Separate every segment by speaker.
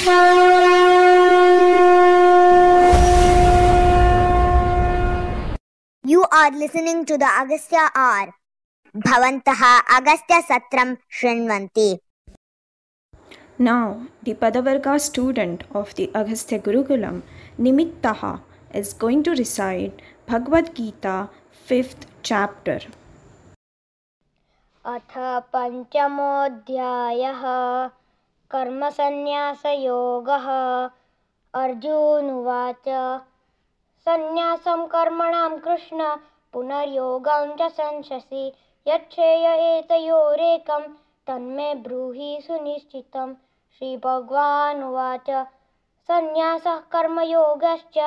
Speaker 1: You are listening to the Agastya R. भवन्तः अगस्त्यसत्रं शृण्वन्ति
Speaker 2: Now, the Padavarga student of the Agastya Gurukulam, Nimittaha, is going to recite Bhagavad Gita, 5th chapter.
Speaker 3: अथ पञ्चमोऽध्यायः कर्मसन्न्यासयोगः। अर्जुनुवाच सन्न्यासं कर्मणां कृष्ण पुनर्योगं च संशसि। यच्छेय एतयोरेकं तन्मे ब्रूहि सुनिश्चितं। श्रीभगवानुवाच सन्न्यासः कर्मयोगश्च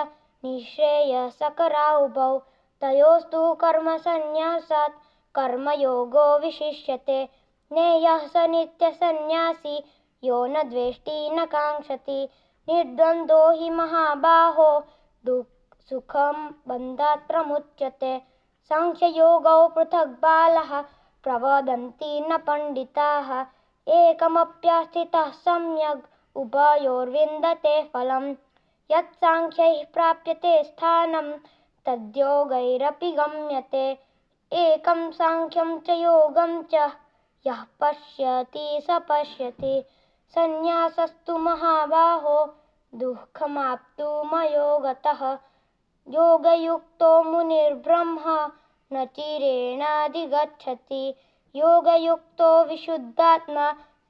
Speaker 3: निःश्रेयसकरा उभौ तयोस्तु कर्मसन्न्यासात् कर्मयोगो विशिष्यते। नेयः स नित्यसन्न्यासी यो न द्वेष्टि न काङ्क्षति निर्द्वन्द्वो हि महाबाहो सुखं बन्धात् प्रमुच्यते। साङ्ख्ययोगौ पृथक् बालः प्रवदन्ति न पण्डिताः। एकमप्यास्थितः सम्यग् उभयोर्विन्दते फलम्। यत् साङ्ख्यैः प्राप्यते स्थानं तद्योगैरपि गम्यते। एकं साङ्ख्यं च योगं च यः पश्यति स पश्यति सन्न्यासस्तु महाबाहो दुःखमाप्तुमयो गतः योगयुक्तो मुनिर्ब्रह्म न चिरेणाधिगच्छति। योगयुक्तो विशुद्धात्मा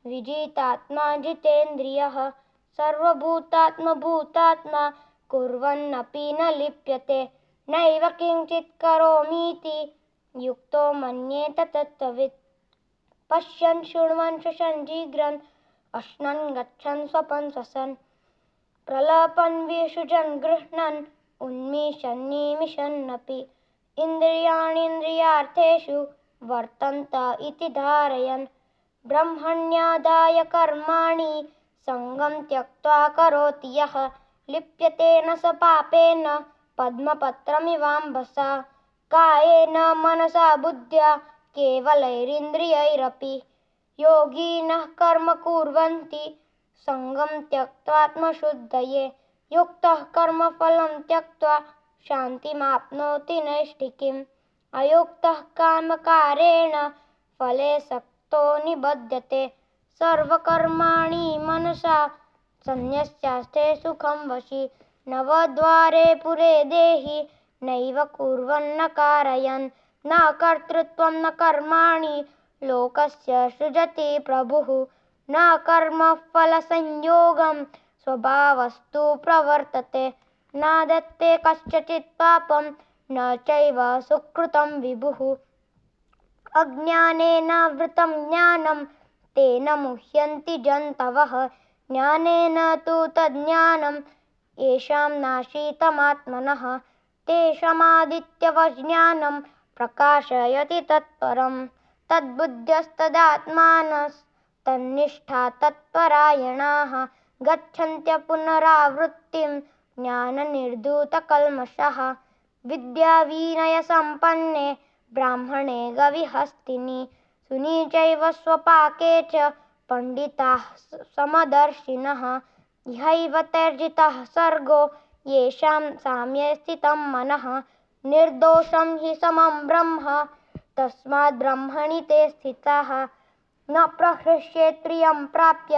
Speaker 3: विजितात्मा जितेन्द्रियः। सर्वभूतात्मभूतात्मा कुर्वन्नपि न लिप्यते। नैव किञ्चित् करोमीति युक्तो मन्येत तत्त्ववित्। पश्यन् शृण्वन् शशन् जिघ्रन् अश्नन् गच्छन् स्वपन् स्वसन् प्रलपन् विसृजन् गृह्णन् उन्मिषन्निमिषन्नपि इन्द्रियाणीन्द्रियार्थेषु वर्तन्त इति धारयन्। ब्रह्मण्यादाय कर्माणि सङ्गं त्यक्त्वा करोति यः। लिप्यते न स पापेन पद्मपत्रमिवाम्बसा। कायेन मनसा बुद्ध्या केवलैरिन्द्रियैरपि योगिनः कर्म कुर्वन्ति। सङ्गं त्यक्त्वात्मशुद्धये युक्तः कर्मफलं त्यक्त्वा शान्तिमाप्नोति नैष्ठिकीम्। अयुक्तः कामकारेण फले सक्तो निबध्यते। सर्वकर्माणि मनसा सन्न्यस्यास्ते सुखं वशि। नवद्वारे पुरे देहि नैव कुर्वन्न कारयन्। न कर्तृत्वं न कर्माणि लोकस्य सृजति प्रभुः। न कर्मफलसंयोगं स्वभावस्तु प्रवर्तते। न दत्ते कस्यचित् पापं, न चैव सुकृतं विभुः। अज्ञानेन वृतं ज्ञानं, तेन मुह्यन्ति जन्तवः। ज्ञानेन तु तज्ज्ञानं, येषां नाशीतमात्मनः। तेषामादित्यवज्ञानं प्रकाशयति तत्परं तद्बुद्ध्यस्तदात्मानस्तन्निष्ठा तत्परायणाः गच्छन्त्य पुनरावृत्तिं ज्ञाननिर्धूतकल्मषः विद्याविनयसम्पन्ने ब्राह्मणे गविहस्तिनि सुनीचैव स्वपाके च पण्डिताः समदर्शिनः ह्यैव तर्जितः सर्गो येषां साम्ये स्थितं मनः निर्दोषं हि समं ब्रह्म तस्माद् ब्रह्मणि ते स्थिताः। न प्रहृष्येत्प्रियं प्राप्य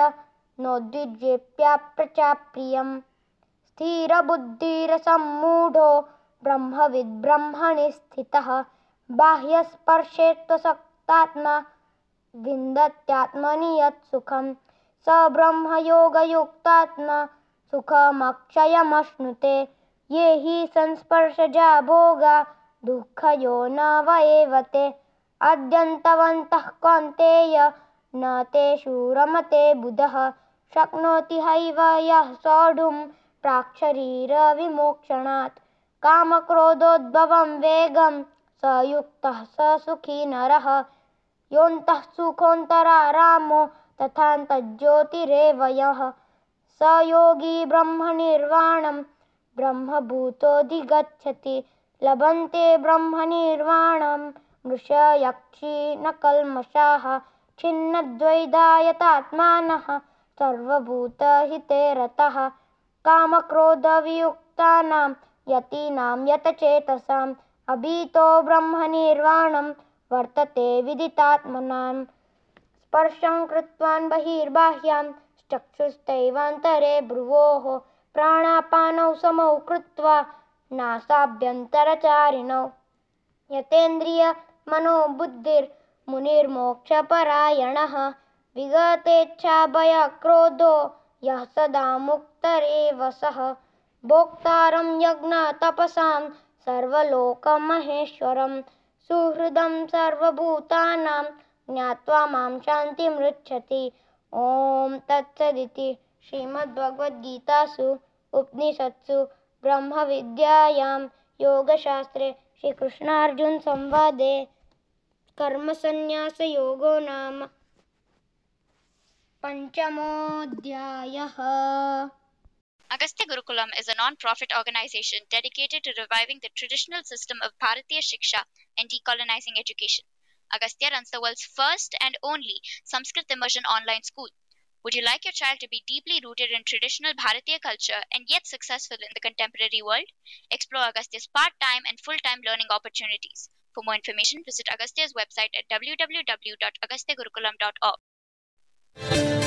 Speaker 3: नोद्विजेप्याप्रचाप्रियं स्थिरबुद्धिरसम्मूढो ब्रह्मविद्ब्रह्मणि स्थितः। बाह्यस्पर्शेत्वसक्तात्मा विन्दत्यात्मनि यत् सुखं स ब्रह्मयोगयुक्तात्मा सुखमक्षयमश्नुते। ये हि संस्पर्शजा भोगा दुःखयो न एव ते अद्यन्तवन्तः कौन्तेय न तेषु रमते बुधः। शक्नोति हैव यः सोढुं प्राक्शरीरविमोक्षणात् कामक्रोधोद्भवं वेगं स युक्तः स सुखी नरः। योऽन्तः सुखोऽन्तरारामो तथान्तज्योतिरेव यः। स योगी ब्रह्मनिर्वाणं ब्रह्मभूतोऽधिगच्छति लभन्ते ब्रह्मनिर्वाणं मृषयक्षी न कल्मषाः छिन्नद्वैधायतात्मानः सर्वभूतहिते रतः कामक्रोधवियुक्तानां यतीनां यतचेतसाम् अभीतो ब्रह्मनिर्वाणं वर्तते विदितात्मनां। स्पर्शं कृत्वान् बहिर्बाह्यां चक्षुस्तैवान्तरे भ्रुवोः प्राणापानौ समौ कृत्वा नासाभ्यन्तरचारिणौ। यतेन्द्रियमनोबुद्धिर्मुनिर्मोक्षपरायणः। विगतेच्छाभयक्रोधो यः सदा मुक्तरेव सः। भोक्तारं यज्ञतपसां सर्वलोकमहेश्वरं। सुहृदं सर्वभूतानां ज्ञात्वा माँ शान्तिमृच्छति ॐ तत्सदिति श्रीमद्भगवद्गीतासु, उपनिषत्सु ब्रह्मविद्यायां योगशास्त्रे श्रीकृष्णार्जुनसंवादे कर्मसन्न्यासयोगो नाम पञ्चमोऽध्यायः
Speaker 4: Agastya Gurukulam is a non-profit organization dedicated to reviving the traditional system of Bharatiya Shiksha and decolonizing education. Agastya runs the world's first and only Sanskrit immersion online school. Would you like your child to be deeply rooted in traditional Bharatiya culture and yet successful in the contemporary world? Explore Agastya's part-time and full-time learning opportunities. For more information, visit Agastya's website at www.agastyagurukulam.org.